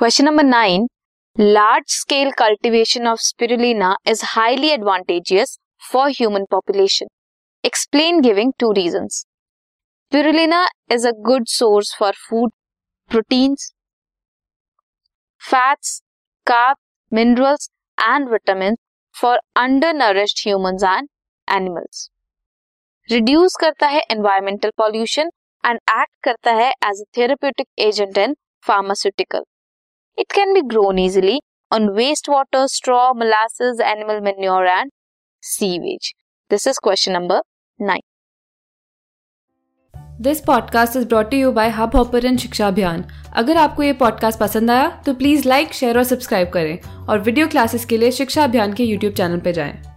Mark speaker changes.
Speaker 1: Question number 9. Large scale cultivation of spirulina is highly advantageous for human population. Explain giving two reasons. Spirulina is a good source for food proteins, fats, carbs, minerals and vitamins for undernourished humans and animals. Reduce करता है environmental pollution and act करता है as a therapeutic agent in pharmaceutical it can be grown easily on waste water straw molasses animal manure and sewage this is question number nine
Speaker 2: this podcast is brought you by Hub Hopper Shiksha Abhiyan अगर आपको ये podcast पसंद आया तो please like share और subscribe करें और video classes के लिए शिक्षा अभियान के यूट्यूब चैनल पर जाएँ।